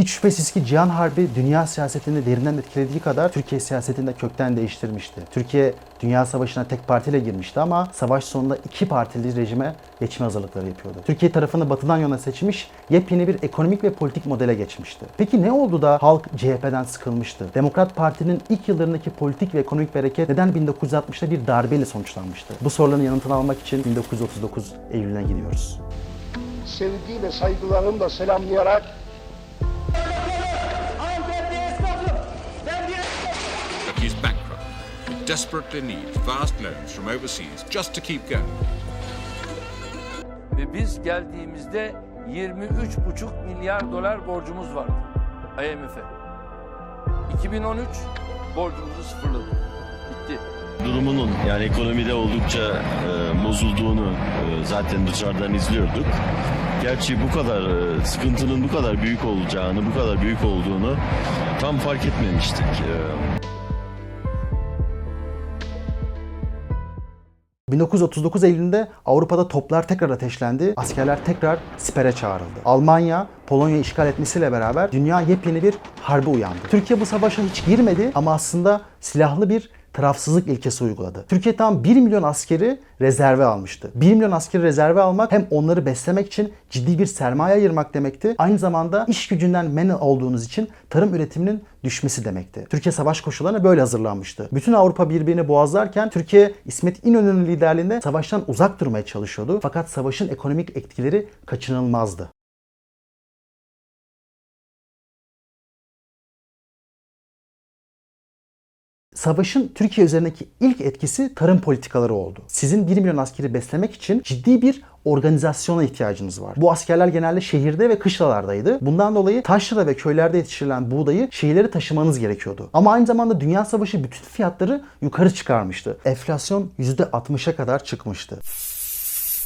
Hiç şüphesiz ki Cihan Harbi dünya siyasetini derinden etkilediği kadar Türkiye siyasetini de kökten değiştirmişti. Türkiye Dünya Savaşı'na tek partiyle girmişti ama savaş sonunda iki partili rejime geçme hazırlıkları yapıyordu. Türkiye tarafını batıdan yana seçmiş, yepyeni bir ekonomik ve politik modele geçmişti. Peki ne oldu da halk CHP'den sıkılmıştı? Demokrat Parti'nin ilk yıllarındaki politik ve ekonomik bereket neden 1960'ta bir darbeyle sonuçlanmıştı? Bu soruların yanıtını almak için 1939 Eylül'üne gidiyoruz. sevgi ve saygılarımla selamlayarak he's bankrupt. Desperately needs vast loans from overseas just to keep going. Ve biz geldiğimizde 23,5 milyar dolar borcumuz vardı IMF'e. 2013 borcumuzu sıfırladık. Bitti. durumunun yani ekonomide oldukça e, bozulduğunu e, zaten dışarıdan izliyorduk. Gerçi bu kadar e, sıkıntının bu kadar büyük olacağını, bu kadar büyük olduğunu tam fark etmemiştik. E, 1939 Eylül'ünde Avrupa'da toplar tekrar ateşlendi, askerler tekrar sipere çağrıldı. Almanya, Polonya işgal etmesiyle beraber dünya yepyeni bir harbe uyandı. Türkiye bu savaşa hiç girmedi ama aslında silahlı bir tarafsızlık ilkesi uyguladı. Türkiye tam 1 milyon askeri rezerve almıştı. 1 milyon askeri rezerve almak hem onları beslemek için ciddi bir sermaye ayırmak demekti. Aynı zamanda iş gücünden men olduğunuz için tarım üretiminin düşmesi demekti. Türkiye savaş koşullarına böyle hazırlanmıştı. Bütün Avrupa birbirini boğazlarken Türkiye İsmet İnönü'nün liderliğinde savaştan uzak durmaya çalışıyordu. Fakat savaşın ekonomik etkileri kaçınılmazdı. Savaşın Türkiye üzerindeki ilk etkisi tarım politikaları oldu. Sizin 1 milyon askeri beslemek için ciddi bir organizasyona ihtiyacınız var. Bu askerler genelde şehirde ve kışlalardaydı. Bundan dolayı taşra ve köylerde yetiştirilen buğdayı şehirlere taşımanız gerekiyordu. Ama aynı zamanda Dünya Savaşı bütün fiyatları yukarı çıkarmıştı. Enflasyon %60'a kadar çıkmıştı.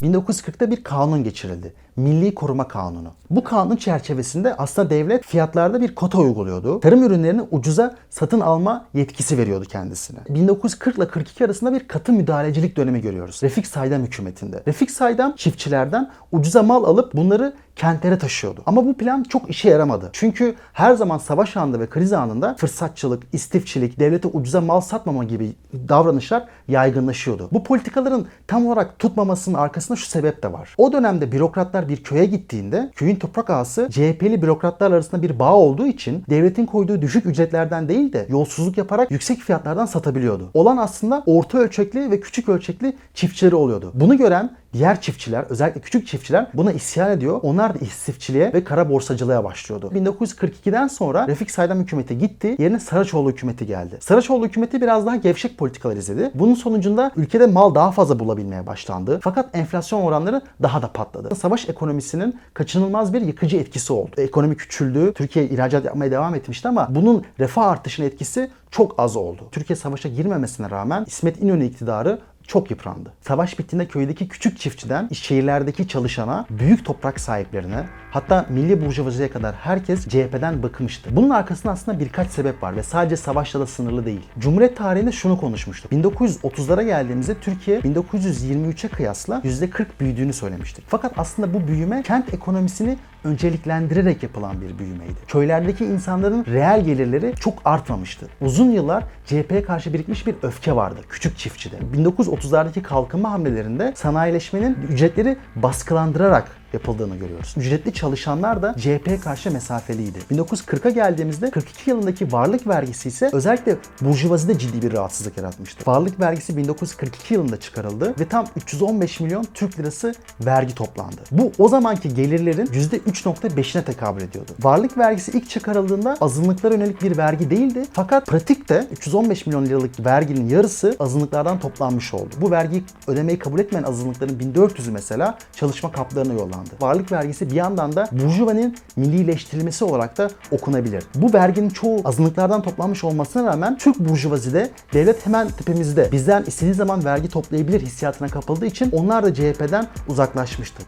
1940'ta bir kanun geçirildi. Milli Koruma Kanunu. Bu kanun çerçevesinde aslında devlet fiyatlarda bir kota uyguluyordu. Tarım ürünlerini ucuza satın alma yetkisi veriyordu kendisine. 1940 ile 42 arasında bir katı müdahalecilik dönemi görüyoruz. Refik Saydam hükümetinde. Refik Saydam çiftçilerden ucuza mal alıp bunları kentlere taşıyordu. Ama bu plan çok işe yaramadı. Çünkü her zaman savaş anında ve kriz anında fırsatçılık, istifçilik, devlete ucuza mal satmama gibi davranışlar yaygınlaşıyordu. Bu politikaların tam olarak tutmamasının arkasında şu sebep de var. O dönemde bürokratlar bir köye gittiğinde köyün toprak ağası CHP'li bürokratlar arasında bir bağ olduğu için devletin koyduğu düşük ücretlerden değil de yolsuzluk yaparak yüksek fiyatlardan satabiliyordu. Olan aslında orta ölçekli ve küçük ölçekli çiftçileri oluyordu. Bunu gören diğer çiftçiler, özellikle küçük çiftçiler buna isyan ediyor. Onlar da istifçiliğe ve kara borsacılığa başlıyordu. 1942'den sonra Refik Saydam hükümeti gitti. Yerine Saraçoğlu hükümeti geldi. Saraçoğlu hükümeti biraz daha gevşek politikalar izledi. Bunun sonucunda ülkede mal daha fazla bulabilmeye başlandı. Fakat enflasyon oranları daha da patladı. Savaş ekonomisinin kaçınılmaz bir yıkıcı etkisi oldu. Ekonomi küçüldü. Türkiye ihracat yapmaya devam etmişti ama bunun refah artışının etkisi çok az oldu. Türkiye savaşa girmemesine rağmen İsmet İnönü iktidarı çok yıprandı. Savaş bittiğinde köydeki küçük çiftçiden şehirlerdeki çalışana, büyük toprak sahiplerine, hatta milli burjuvaziye kadar herkes CHP'den bıkmıştı. Bunun arkasında aslında birkaç sebep var ve sadece savaşla da sınırlı değil. Cumhuriyet tarihinde şunu konuşmuştuk. 1930'lara geldiğimizde Türkiye 1923'e kıyasla %40 büyüdüğünü söylemiştik. Fakat aslında bu büyüme kent ekonomisini önceliklendirerek yapılan bir büyümeydi. Köylerdeki insanların reel gelirleri çok artmamıştı. Uzun yıllar CHP'ye karşı birikmiş bir öfke vardı küçük çiftçide. 1930'lardaki kalkınma hamlelerinde sanayileşmenin ücretleri baskılandırarak yapıldığını görüyoruz. Ücretli çalışanlar da CHP'ye karşı mesafeliydi. 1940'a geldiğimizde 42 yılındaki varlık vergisi ise özellikle burjuvazide ciddi bir rahatsızlık yaratmıştı. Varlık vergisi 1942 yılında çıkarıldı ve tam 315 milyon Türk lirası vergi toplandı. Bu o zamanki gelirlerin %3.5'ine tekabül ediyordu. Varlık vergisi ilk çıkarıldığında azınlıklara yönelik bir vergi değildi. Fakat pratikte 315 milyon liralık verginin yarısı azınlıklardan toplanmış oldu. Bu vergiyi ödemeyi kabul etmeyen azınlıkların 1400'ü mesela çalışma kaplarına yollandı. Varlık vergisi bir yandan da burjuvanın millileştirilmesi olarak da okunabilir. Bu verginin çoğu azınlıklardan toplanmış olmasına rağmen Türk burjuvazide devlet hemen tepemizde bizden istediği zaman vergi toplayabilir hissiyatına kapıldığı için onlar da CHP'den uzaklaşmıştı.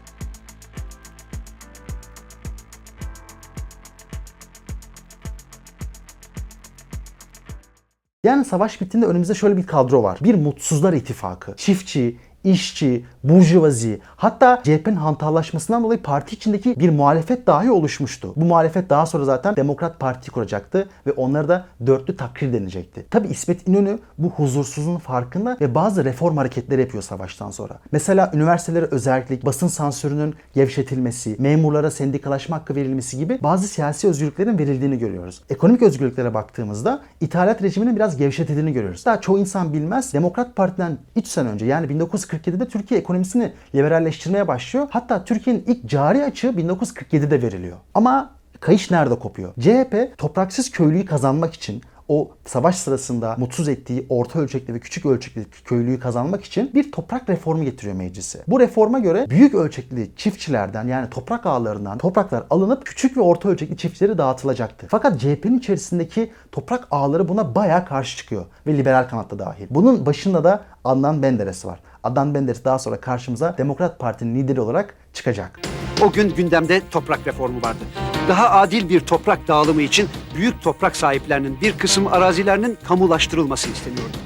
Yani savaş bittiğinde önümüzde şöyle bir kadro var. Bir mutsuzlar ittifakı. Çiftçi, işçi, burjuvazi hatta CHP'nin hantallaşmasından dolayı parti içindeki bir muhalefet dahi oluşmuştu. Bu muhalefet daha sonra zaten Demokrat Parti kuracaktı ve onlara da dörtlü takrir denilecekti. Tabi İsmet İnönü bu huzursuzluğun farkında ve bazı reform hareketleri yapıyor savaştan sonra. Mesela üniversitelere özellik, basın sansürünün gevşetilmesi, memurlara sendikalaşma hakkı verilmesi gibi bazı siyasi özgürlüklerin verildiğini görüyoruz. Ekonomik özgürlüklere baktığımızda ithalat rejiminin biraz gevşetildiğini görüyoruz. Daha çoğu insan bilmez. Demokrat Parti'den 3 sene önce yani 1947'de Türkiye ekonomisini liberalleştirmeye başlıyor. Hatta Türkiye'nin ilk cari açığı 1947'de veriliyor. Ama kayış nerede kopuyor? CHP topraksız köylüyü kazanmak için o savaş sırasında mutsuz ettiği orta ölçekli ve küçük ölçekli köylüyü kazanmak için bir toprak reformu getiriyor meclise. Bu reforma göre büyük ölçekli çiftçilerden yani toprak ağlarından topraklar alınıp küçük ve orta ölçekli çiftçilere dağıtılacaktı. Fakat CHP'nin içerisindeki toprak ağları buna bayağı karşı çıkıyor ve liberal kanatta dahil. Bunun başında da Adnan Menderes var. Adnan Menderes daha sonra karşımıza Demokrat Parti'nin lideri olarak çıkacak. O gün gündemde toprak reformu vardı. Daha adil bir toprak dağılımı için büyük toprak sahiplerinin bir kısım arazilerinin kamulaştırılması isteniyordu.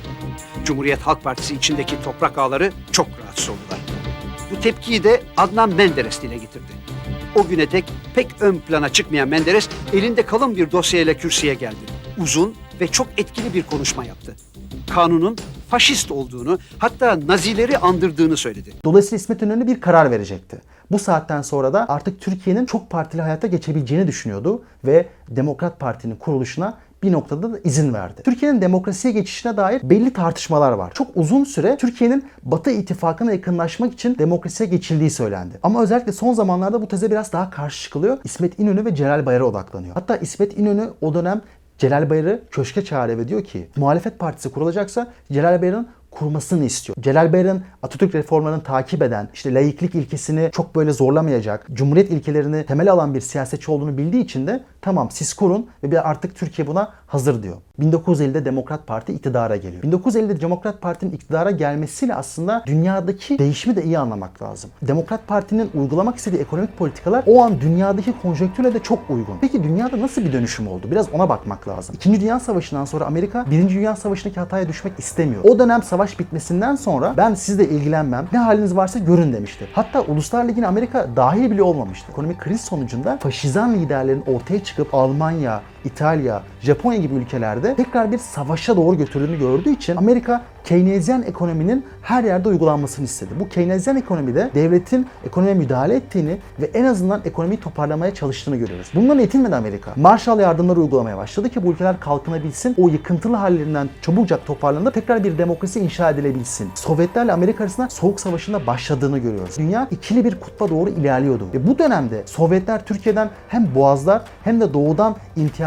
Cumhuriyet Halk Partisi içindeki toprak ağları çok rahatsız oldular. Bu tepkiyi de Adnan Menderes dile getirdi. O güne dek pek ön plana çıkmayan Menderes elinde kalın bir dosyayla kürsüye geldi. Uzun ve çok etkili bir konuşma yaptı. Kanunun faşist olduğunu hatta Nazileri andırdığını söyledi. Dolayısıyla İsmet İnönü bir karar verecekti. Bu saatten sonra da artık Türkiye'nin çok partili hayata geçebileceğini düşünüyordu ve Demokrat Parti'nin kuruluşuna bir noktada da izin verdi. Türkiye'nin demokrasiye geçişine dair belli tartışmalar var. Çok uzun süre Türkiye'nin Batı ittifakına yakınlaşmak için demokrasiye geçildiği söylendi. Ama özellikle son zamanlarda bu teze biraz daha karşı çıkılıyor. İsmet İnönü ve Celal Bayar'a odaklanıyor. Hatta İsmet İnönü o dönem Celal Bayar'ı köşke çağırıyor ve diyor ki muhalefet partisi kurulacaksa Celal Bayar'ın kurmasını istiyor. Celal Bayar'ın Atatürk reformlarını takip eden, işte laiklik ilkesini çok böyle zorlamayacak, cumhuriyet ilkelerini temel alan bir siyasetçi olduğunu bildiği için de tamam siz kurun ve bir artık Türkiye buna hazır diyor. 1950'de Demokrat Parti iktidara geliyor. 1950'de Demokrat Parti'nin iktidara gelmesiyle aslında dünyadaki değişimi de iyi anlamak lazım. Demokrat Parti'nin uygulamak istediği ekonomik politikalar o an dünyadaki konjonktüre de çok uygun. Peki dünyada nasıl bir dönüşüm oldu? Biraz ona bakmak lazım. İkinci Dünya Savaşı'ndan sonra Amerika Birinci Dünya Savaşı'ndaki hataya düşmek istemiyor. O dönem savaş bitmesinden sonra ben sizle ilgilenmem, ne haliniz varsa görün demişti. Hatta Uluslar Ligi'ne Amerika dahil bile olmamıştı. Ekonomik kriz sonucunda faşizan liderlerin ortaya çıkıp Almanya, İtalya, Japonya gibi ülkelerde tekrar bir savaşa doğru götürdüğünü gördüğü için Amerika Keynesyen ekonominin her yerde uygulanmasını istedi. Bu Keynesyen ekonomide devletin ekonomiye müdahale ettiğini ve en azından ekonomiyi toparlamaya çalıştığını görüyoruz. Bundan yetinmedi Amerika. Marshall yardımları uygulamaya başladı ki bu ülkeler kalkınabilsin, o yıkıntılı hallerinden çabucak toparlanıp tekrar bir demokrasi inşa edilebilsin. Sovyetlerle Amerika arasında Soğuk Savaşı'nda başladığını görüyoruz. Dünya ikili bir kutba doğru ilerliyordu. Ve bu dönemde Sovyetler Türkiye'den hem boğazlar hem de doğudan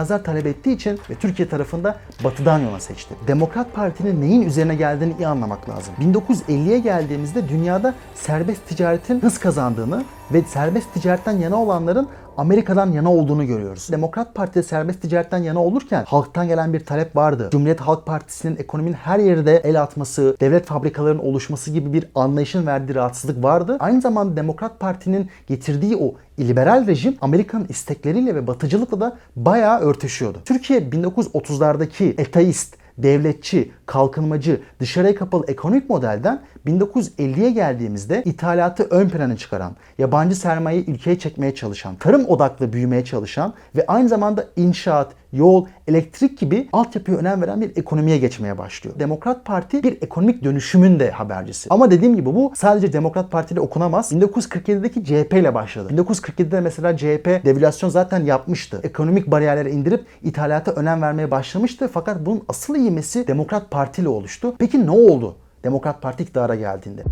imtiyazlar talep ettiği için ve Türkiye tarafında batıdan yola seçti. Demokrat Parti'nin neyin üzerine geldiğini iyi anlamak lazım. 1950'ye geldiğimizde dünyada serbest ticaretin hız kazandığını ve serbest ticaretten yana olanların Amerika'dan yana olduğunu görüyoruz. Demokrat Parti de serbest ticaretten yana olurken halktan gelen bir talep vardı. Cumhuriyet Halk Partisi'nin ekonominin her yerde el atması, devlet fabrikalarının oluşması gibi bir anlayışın verdiği rahatsızlık vardı. Aynı zamanda Demokrat Parti'nin getirdiği o liberal rejim Amerika'nın istekleriyle ve batıcılıkla da bayağı örtüşüyordu. Türkiye 1930'lardaki eteist, devletçi, kalkınmacı, dışarıya kapalı ekonomik modelden 1950'ye geldiğimizde ithalatı ön plana çıkaran, yabancı sermayeyi ülkeye çekmeye çalışan, tarım odaklı büyümeye çalışan ve aynı zamanda inşaat, yol, elektrik gibi altyapıya önem veren bir ekonomiye geçmeye başlıyor. Demokrat Parti bir ekonomik dönüşümün de habercisi. Ama dediğim gibi bu sadece Demokrat Parti okunamaz. 1947'deki CHP ile başladı. 1947'de mesela CHP devalüasyon zaten yapmıştı. Ekonomik bariyerleri indirip ithalata önem vermeye başlamıştı. Fakat bunun asıl ivmesi Demokrat Parti ile oluştu. Peki ne oldu? Demokrat Parti iktidara geldiğinde.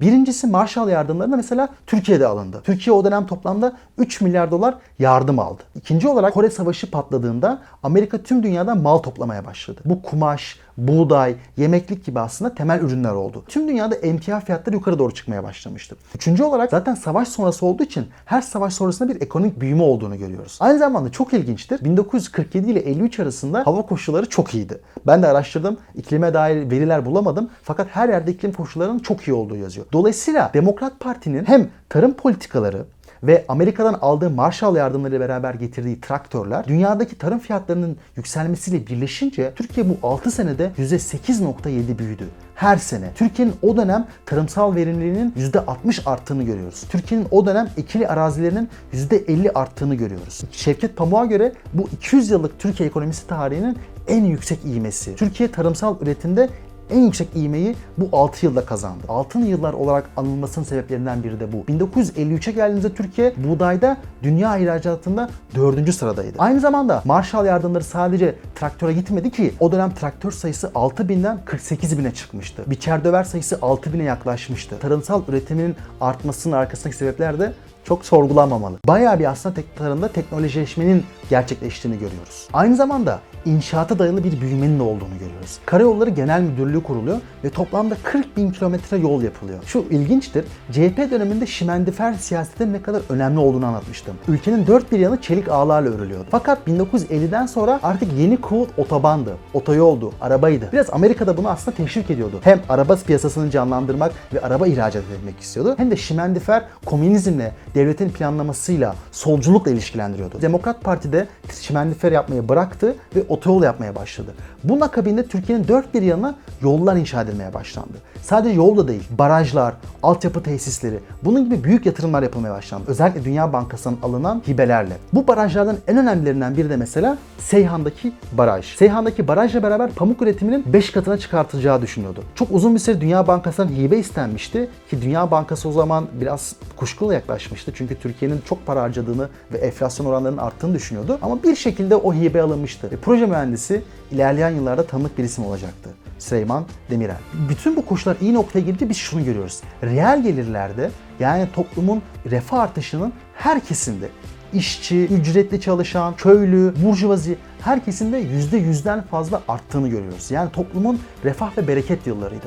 Birincisi Marshall yardımlarına mesela Türkiye'de alındı. Türkiye o dönem toplamda 3 milyar dolar yardım aldı. İkinci olarak Kore Savaşı patladığında Amerika tüm dünyadan mal toplamaya başladı. Bu kumaş, buğday, yemeklik gibi aslında temel ürünler oldu. Tüm dünyada emtia fiyatları yukarı doğru çıkmaya başlamıştı. Üçüncü olarak zaten savaş sonrası olduğu için her savaş sonrasında bir ekonomik büyüme olduğunu görüyoruz. Aynı zamanda çok ilginçtir. 1947 ile 53 arasında hava koşulları çok iyiydi. Ben de araştırdım. İklime dair veriler bulamadım. Fakat her yerde iklim koşullarının çok iyi olduğu yazıyor. Dolayısıyla Demokrat Parti'nin hem tarım politikaları ve Amerika'dan aldığı Marshall yardımları beraber getirdiği traktörler dünyadaki tarım fiyatlarının yükselmesiyle birleşince Türkiye bu 6 senede %8.7 büyüdü. Her sene. Türkiye'nin o dönem tarımsal verimliliğinin %60 arttığını görüyoruz. Türkiye'nin o dönem ekili arazilerinin %50 arttığını görüyoruz. Şevket Pamuk'a göre bu 200 yıllık Türkiye ekonomisi tarihinin en yüksek ivmesi. Türkiye tarımsal üretimde en yüksek ivmeyi bu 6 yılda kazandı. Altın yıllar olarak anılmasının sebeplerinden biri de bu. 1953'e geldiğimizde Türkiye buğdayda dünya ihracatında 4. sıradaydı. Aynı zamanda Marshall yardımları sadece traktöre gitmedi ki o dönem traktör sayısı 6000'den 48.000'e çıkmıştı. Biçer döver sayısı 6000'e yaklaşmıştı. Tarımsal üretiminin artmasının arkasındaki sebepler de çok sorgulanmamalı. Bayağı bir aslında tek tarımda teknolojileşmenin gerçekleştiğini görüyoruz. Aynı zamanda inşaata dayalı bir büyümenin de olduğunu görüyoruz. Karayolları Genel Müdürlüğü kuruluyor ve toplamda 40 bin kilometre yol yapılıyor. Şu ilginçtir, CHP döneminde şimendifer siyasetin ne kadar önemli olduğunu anlatmıştım. Ülkenin dört bir yanı çelik ağlarla örülüyordu. Fakat 1950'den sonra artık yeni kuvvet otobandı, otoyoldu, arabaydı. Biraz Amerika'da bunu aslında teşvik ediyordu. Hem araba piyasasını canlandırmak ve araba ihracat etmek istiyordu. Hem de şimendifer komünizmle, devletin planlamasıyla, solculukla ilişkilendiriyordu. Demokrat Parti'de şimendifer yapmayı bıraktı ve otoyol yapmaya başladı. Bunun akabinde Türkiye'nin dört bir yanına yollar inşa edilmeye başlandı. Sadece yol da değil, barajlar, altyapı tesisleri, bunun gibi büyük yatırımlar yapılmaya başlandı. Özellikle Dünya Bankası'ndan alınan hibelerle. Bu barajlardan en önemlilerinden biri de mesela Seyhan'daki baraj. Seyhan'daki barajla beraber pamuk üretiminin 5 katına çıkartılacağı düşünüyordu. Çok uzun bir süre Dünya Bankası'ndan hibe istenmişti ki Dünya Bankası o zaman biraz kuşkulu yaklaşmıştı. Çünkü Türkiye'nin çok para harcadığını ve enflasyon oranlarının arttığını düşünüyordu. Ama bir şekilde o hibe alınmıştı. Ve proje mühendisi ilerleyen yıllarda tanıdık bir isim olacaktı. Süleyman Demirel. Bütün bu koşullar iyi noktaya gelince biz şunu görüyoruz. Reel gelirlerde yani toplumun refah artışının her kesimde işçi, ücretli çalışan, köylü, burjuvazi her kesimde %100'den fazla arttığını görüyoruz. Yani toplumun refah ve bereket yıllarıydı.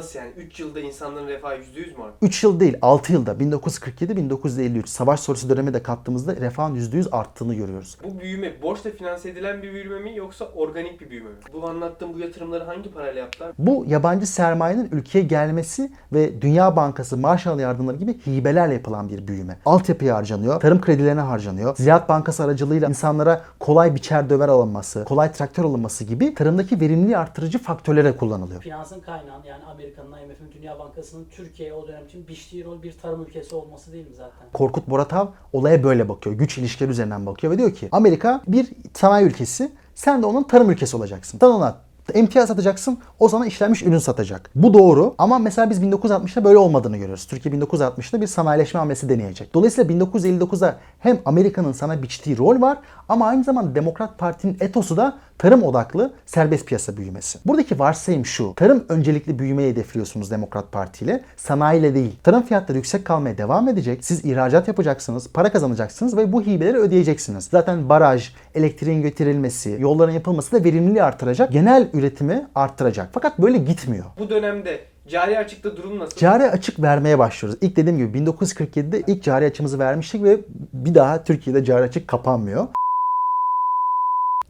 Nasıl yani? 3 yılda insanların refahı %100 mü arttı? 3 yıl değil 6 yılda 1947-1953 savaş sonrası dönemi de kattığımızda refahın %100 arttığını görüyoruz. Bu büyüme borçla finanse edilen bir büyüme mi yoksa organik bir büyüme mi? Bu anlattığım bu yatırımları hangi parayla yaptılar? Bu yabancı sermayenin ülkeye gelmesi ve Dünya Bankası, Marshall yardımları gibi hibelerle yapılan bir büyüme. Altyapıya harcanıyor, tarım kredilerine harcanıyor. Ziraat Bankası aracılığıyla insanlara kolay biçer döver alınması, kolay traktör alınması gibi tarımdaki verimliliği artırıcı faktörlere kullanılıyor. Finansın kaynağın yani Amerika'nın, IMF'in, Dünya Bankası'nın Türkiye'ye o dönem için biçtiği rol bir tarım ülkesi olması değil mi zaten? Korkut Boratav olaya böyle bakıyor. Güç ilişkileri üzerinden bakıyor ve diyor ki Amerika bir sanayi ülkesi, sen de onun tarım ülkesi olacaksın. Sen ona emtia satacaksın, o sana işlenmiş ürün satacak. Bu doğru ama mesela biz 1960'da böyle olmadığını görüyoruz. Türkiye 1960'da bir sanayileşme hamlesi deneyecek. Dolayısıyla 1959'da hem Amerika'nın sana biçtiği rol var ama aynı zamanda Demokrat Parti'nin etosu da tarım odaklı serbest piyasa büyümesi. Buradaki varsayım şu. Tarım öncelikli büyümeyi hedefliyorsunuz Demokrat Parti ile. Sanayiyle değil. Tarım fiyatları yüksek kalmaya devam edecek. Siz ihracat yapacaksınız, para kazanacaksınız ve bu hibeleri ödeyeceksiniz. Zaten baraj, elektriğin götürülmesi, yolların yapılması da verimliliği artıracak. Genel üretimi arttıracak. Fakat böyle gitmiyor. Bu dönemde cari açıkta durum nasıl? Cari açık vermeye başlıyoruz. İlk dediğim gibi 1947'de ilk cari açımızı vermiştik ve bir daha Türkiye'de cari açık kapanmıyor.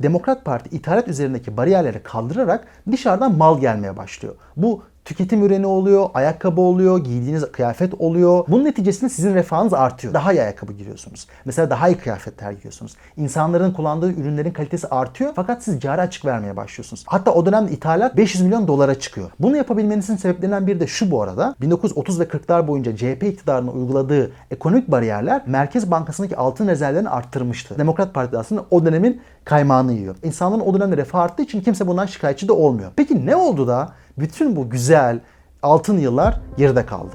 Demokrat Parti ithalat üzerindeki bariyerleri kaldırarak dışarıdan mal gelmeye başlıyor. Bu tüketim ürünü oluyor, ayakkabı oluyor, giydiğiniz kıyafet oluyor. Bunun neticesinde sizin refahınız artıyor. Daha iyi ayakkabı giyiyorsunuz. Mesela daha iyi kıyafetler giyiyorsunuz. İnsanların kullandığı ürünlerin kalitesi artıyor fakat siz cari açık vermeye başlıyorsunuz. Hatta o dönemde ithalat 500 milyon dolara çıkıyor. Bunu yapabilmenizin sebeplerinden biri de şu bu arada. 1930 ve 40'lar boyunca CHP iktidarının uyguladığı ekonomik bariyerler Merkez Bankası'ndaki altın rezervlerini arttırmıştı. Demokrat Parti aslında o dönemin kaymağını yiyor. İnsanların o dönemde refah arttığı için kimse bundan şikayetçi de olmuyor. Peki ne oldu da bütün bu güzel altın yıllar geride kaldı?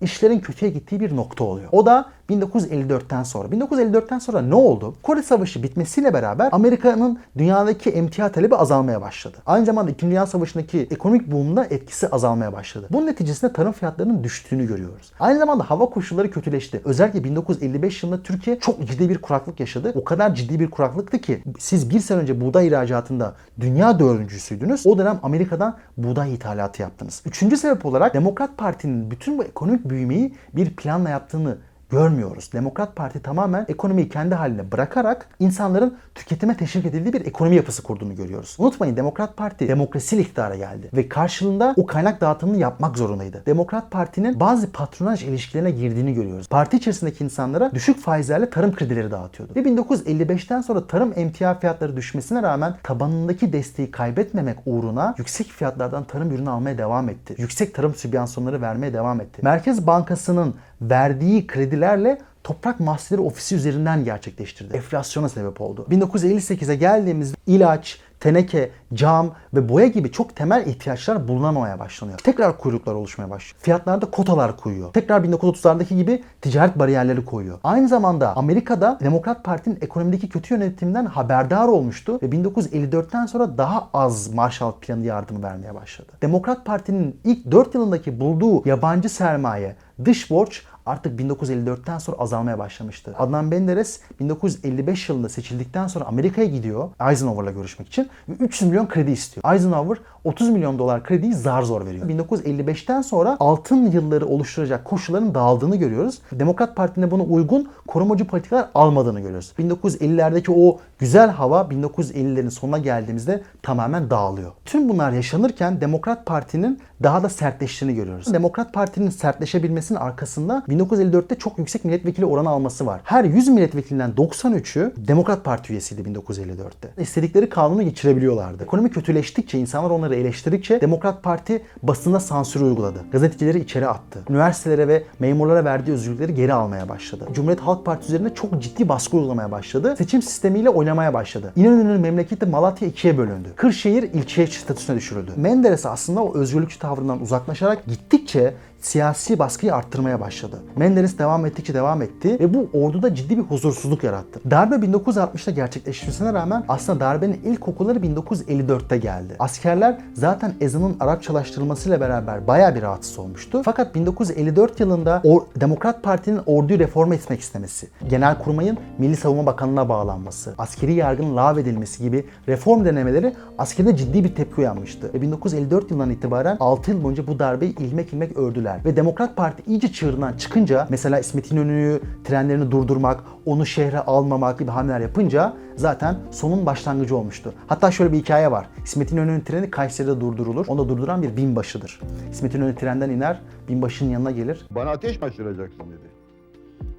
İşlerin kötüye gittiği bir nokta oluyor. O da 1954'ten sonra. 1954'ten sonra ne oldu? Kore Savaşı bitmesiyle beraber Amerika'nın dünyadaki emtia talebi azalmaya başladı. Aynı zamanda 2. Dünya Savaşı'ndaki ekonomik boom'da etkisi azalmaya başladı. Bunun neticesinde tarım fiyatlarının düştüğünü görüyoruz. Aynı zamanda hava koşulları kötüleşti. Özellikle 1955 yılında Türkiye çok ciddi bir kuraklık yaşadı. O kadar ciddi bir kuraklıktı ki siz bir sene önce buğday ihracatında dünya dördüncüsüydünüz. O dönem Amerika'dan buğday ithalatı yaptınız. Üçüncü sebep olarak Demokrat Parti'nin bütün bu ekonomik büyümeyi bir planla yaptığını görmüyoruz. Demokrat Parti tamamen ekonomiyi kendi haline bırakarak insanların tüketime teşvik edildiği bir ekonomi yapısı kurduğunu görüyoruz. Unutmayın Demokrat Parti demokrasiyle iktidara geldi ve karşılığında o kaynak dağıtımını yapmak zorundaydı. Demokrat Parti'nin bazı patronaj ilişkilerine girdiğini görüyoruz. Parti içerisindeki insanlara düşük faizlerle tarım kredileri dağıtıyordu. Ve 1955'ten sonra tarım emtia fiyatları düşmesine rağmen tabanındaki desteği kaybetmemek uğruna yüksek fiyatlardan tarım ürünü almaya devam etti. Yüksek tarım sübyansiyonları vermeye devam etti. Merkez Bankası'nın verdiği kredilerle Toprak Mahsulleri Ofisi üzerinden gerçekleştirdi. Enflasyona sebep oldu. 1958'e geldiğimizde ilaç, teneke, cam ve boya gibi çok temel ihtiyaçlar bulunamaya başlanıyor. Tekrar kuyruklar oluşmaya başlıyor. Fiyatlarda kotalar koyuyor. Tekrar 1930'lardaki gibi ticaret bariyerleri koyuyor. Aynı zamanda Amerika'da Demokrat Parti'nin ekonomideki kötü yönetiminden haberdar olmuştu ve 1954'ten sonra daha az Marshall Planı yardımı vermeye başladı. Demokrat Parti'nin ilk 4 yılındaki bulduğu yabancı sermaye, dış borç artık 1954'ten sonra azalmaya başlamıştı. Adnan Menderes 1955 yılında seçildikten sonra Amerika'ya gidiyor Eisenhower'la görüşmek için ve 300 milyon kredi istiyor. Eisenhower 30 milyon dolar krediyi zar zor veriyor. 1955'ten sonra altın yılları oluşturacak koşulların dağıldığını görüyoruz. Demokrat Parti'nin buna uygun korumacı politikalar almadığını görüyoruz. 1950'lerdeki o güzel hava 1950'lerin sonuna geldiğimizde tamamen dağılıyor. Tüm bunlar yaşanırken Demokrat Parti'nin daha da sertleştiğini görüyoruz. Demokrat Parti'nin sertleşebilmesinin arkasında 1954'te çok yüksek milletvekili oranı alması var. Her 100 milletvekilinden 93'ü Demokrat Parti üyesiydi 1954'te. İstedikleri kanunu geçirebiliyorlardı. Ekonomi kötüleştikçe, insanlar onları eleştirdikçe Demokrat Parti basına sansür uyguladı. Gazetecileri içeri attı. Üniversitelere ve memurlara verdiği özgürlükleri geri almaya başladı. Cumhuriyet Halk Partisi üzerine çok ciddi baskı uygulamaya başladı. Seçim sistemiyle oynamaya başladı. İnönü'nün memleketi Malatya ikiye bölündü. Kırşehir ilçe statüsüne düşürüldü. Menderes aslında o özgürlükçü tavrından uzaklaşarak gittikçe siyasi baskıyı arttırmaya başladı. Menderes devam ettikçe devam etti ve bu orduda ciddi bir huzursuzluk yarattı. Darbe 1960'ta gerçekleşmesine rağmen aslında darbenin ilk kokuları 1954'te geldi. Askerler zaten ezanın Arapçalaştırılmasıyla beraber bayağı bir rahatsız olmuştu. Fakat 1954 yılında o, Demokrat Parti'nin orduyu reform etmek istemesi, Genelkurmay'ın Milli Savunma Bakanlığı'na bağlanması, askeri yargının lağvedilmesi gibi reform denemeleri askerde ciddi bir tepki uyanmıştı. Ve 1954 yılından itibaren 6 yıl boyunca bu darbeyi ilmek ilmek ördüler. Ve Demokrat Parti iyice çığırından çıkınca mesela İsmet İnönü'yü trenlerini durdurmak, onu şehre almamak gibi hamleler yapınca zaten sonun başlangıcı olmuştu. Hatta şöyle bir hikaye var. İsmet İnönü'nün treni Kayseri'de durdurulur. Onu da durduran bir binbaşıdır. İsmet İnönü trenden iner, binbaşının yanına gelir. Bana ateş mi açtıracaksın dedi.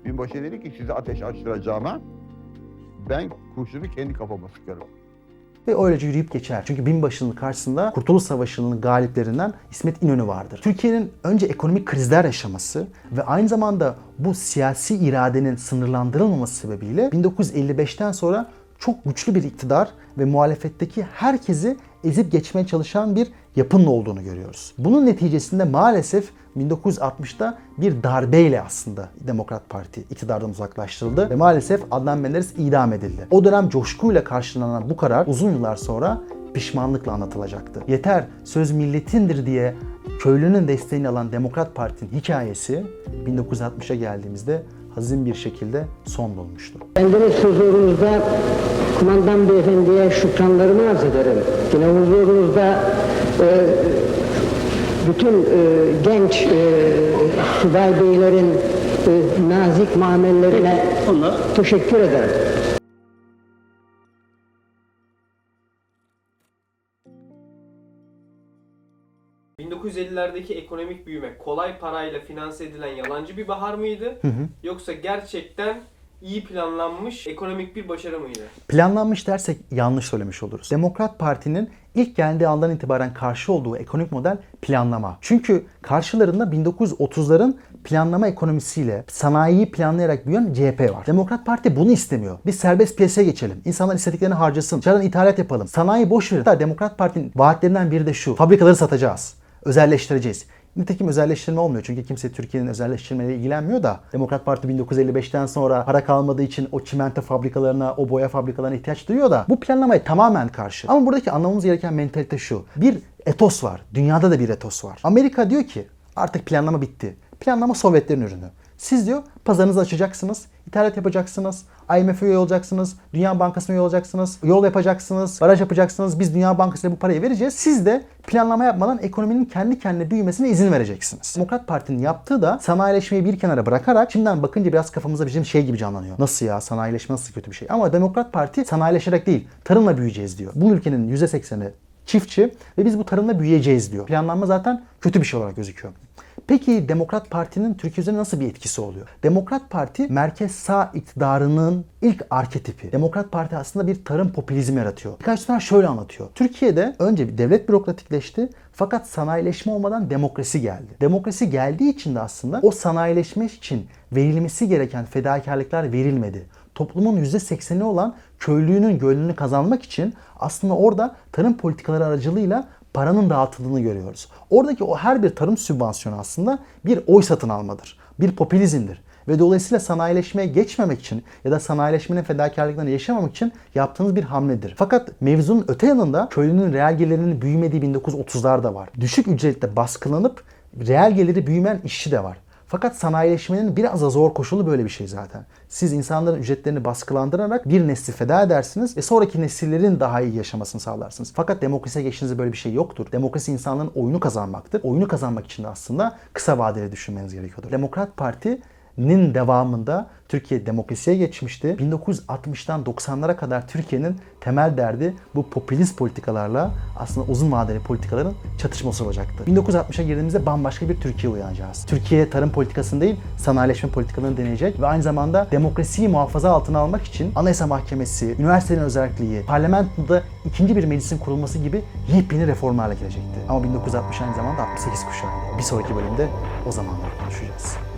Binbaşı dedi ki size ateş açtıracağıma ben kurşunu kendi kafama sıkarım. Ve öylece yürüyüp geçer. Çünkü binbaşının karşısında Kurtuluş Savaşı'nın galiplerinden İsmet İnönü vardır. Türkiye'nin önce ekonomik krizler yaşaması ve aynı zamanda bu siyasi iradenin sınırlandırılmaması sebebiyle 1955'ten sonra çok güçlü bir iktidar ve muhalefetteki herkesi ezip geçmeye çalışan bir yapının olduğunu görüyoruz. Bunun neticesinde maalesef 1960'ta bir darbeyle aslında Demokrat Parti iktidardan uzaklaştırıldı ve maalesef Adnan Menderes idam edildi. O dönem coşkuyla karşılanan bu karar uzun yıllar sonra pişmanlıkla anlatılacaktı. Yeter söz milletindir diye köylünün desteğini alan Demokrat Parti'nin hikayesi 1960'a geldiğimizde hazin bir şekilde son bulmuştu. Bendeniz huzurunuzda kumandan beyefendiye şükranlarımı arz ederim. Yine huzurunuzda e, bütün e, genç e, subay beylerin e, nazik muamellerine teşekkür ederim. Hı. 1950'lerdeki ekonomik büyüme kolay parayla finanse edilen yalancı bir bahar mıydı? Yoksa gerçekten iyi planlanmış ekonomik bir başarı mıydı? Planlanmış dersek yanlış söylemiş oluruz. Demokrat Parti'nin ilk geldiği andan itibaren karşı olduğu ekonomik model planlama. Çünkü karşılarında 1930'ların planlama ekonomisiyle sanayiyi planlayarak büyüyen CHP var. Demokrat Parti bunu istemiyor. Biz serbest piyasaya geçelim. İnsanlar istediklerini harcasın. Dışarıdan ithalat yapalım. Sanayi boş verin. Hatta Demokrat Parti'nin vaatlerinden biri de şu. Fabrikaları satacağız. Özelleştireceğiz. Nitekim özelleştirme olmuyor çünkü kimse Türkiye'nin özelleştirmeyle ilgilenmiyor da Demokrat Parti 1955'ten sonra para kalmadığı için o çimento fabrikalarına, o boya fabrikalarına ihtiyaç duyuyor da bu planlamaya tamamen karşı. Ama buradaki anlamamız gereken mentalite şu. Bir etos var. Dünyada da bir etos var. Amerika diyor ki artık planlama bitti. Planlama Sovyetlerin ürünü. Siz diyor pazarınızı açacaksınız, ithalat yapacaksınız, IMF'e üye olacaksınız, Dünya Bankası'na üye olacaksınız, yol yapacaksınız, baraj yapacaksınız. Biz Dünya Bankası'na bu parayı vereceğiz. Siz de planlama yapmadan ekonominin kendi kendine büyümesine izin vereceksiniz. Demokrat Parti'nin yaptığı da sanayileşmeyi bir kenara bırakarak şimdiden bakınca biraz kafamıza bizim şey gibi canlanıyor. Nasıl ya sanayileşme nasıl kötü bir şey? Ama Demokrat Parti sanayileşerek değil, tarımla büyüyeceğiz diyor. Bu ülkenin %80'i çiftçi ve biz bu tarımla büyüyeceğiz diyor. Planlanma zaten kötü bir şey olarak gözüküyor. Peki Demokrat Parti'nin Türkiye üzerine nasıl bir etkisi oluyor? Demokrat Parti merkez sağ iktidarının ilk arketipi. Demokrat Parti aslında bir tarım popülizmi yaratıyor. Birkaç tane şöyle anlatıyor. Türkiye'de önce bir devlet bürokratikleşti fakat sanayileşme olmadan demokrasi geldi. Demokrasi geldiği için de aslında o sanayileşme için verilmesi gereken fedakarlıklar verilmedi toplumun %80'i olan köylünün gönlünü kazanmak için aslında orada tarım politikaları aracılığıyla paranın dağıtıldığını görüyoruz. Oradaki o her bir tarım sübvansiyonu aslında bir oy satın almadır. Bir popülizmdir. Ve dolayısıyla sanayileşmeye geçmemek için ya da sanayileşmenin fedakarlıklarını yaşamamak için yaptığınız bir hamledir. Fakat mevzunun öte yanında köylünün reel gelirinin büyümediği 1930'lar da var. Düşük ücretle baskılanıp reel geliri büyümeyen işçi de var. Fakat sanayileşmenin biraz da zor koşulu böyle bir şey zaten. Siz insanların ücretlerini baskılandırarak bir nesli feda edersiniz ve sonraki nesillerin daha iyi yaşamasını sağlarsınız. Fakat demokrasiye geçtiğinizde böyle bir şey yoktur. Demokrasi insanların oyunu kazanmaktır. Oyunu kazanmak için de aslında kısa vadeli düşünmeniz gerekiyordur. Demokrat Parti nin devamında Türkiye demokrasiye geçmişti. 1960'tan 90'lara kadar Türkiye'nin temel derdi bu popülist politikalarla aslında uzun vadeli politikaların çatışması olacaktı. 1960'a girdiğimizde bambaşka bir Türkiye uyanacağız. Türkiye tarım politikasını değil sanayileşme politikalarını deneyecek ve aynı zamanda demokrasiyi muhafaza altına almak için Anayasa Mahkemesi, üniversitelerin özelliği, parlamentoda ikinci bir meclisin kurulması gibi yepyeni reformlarla gelecekti. Ama 1960 aynı zamanda 68 kuşağı. Bir sonraki bölümde o zamanları konuşacağız.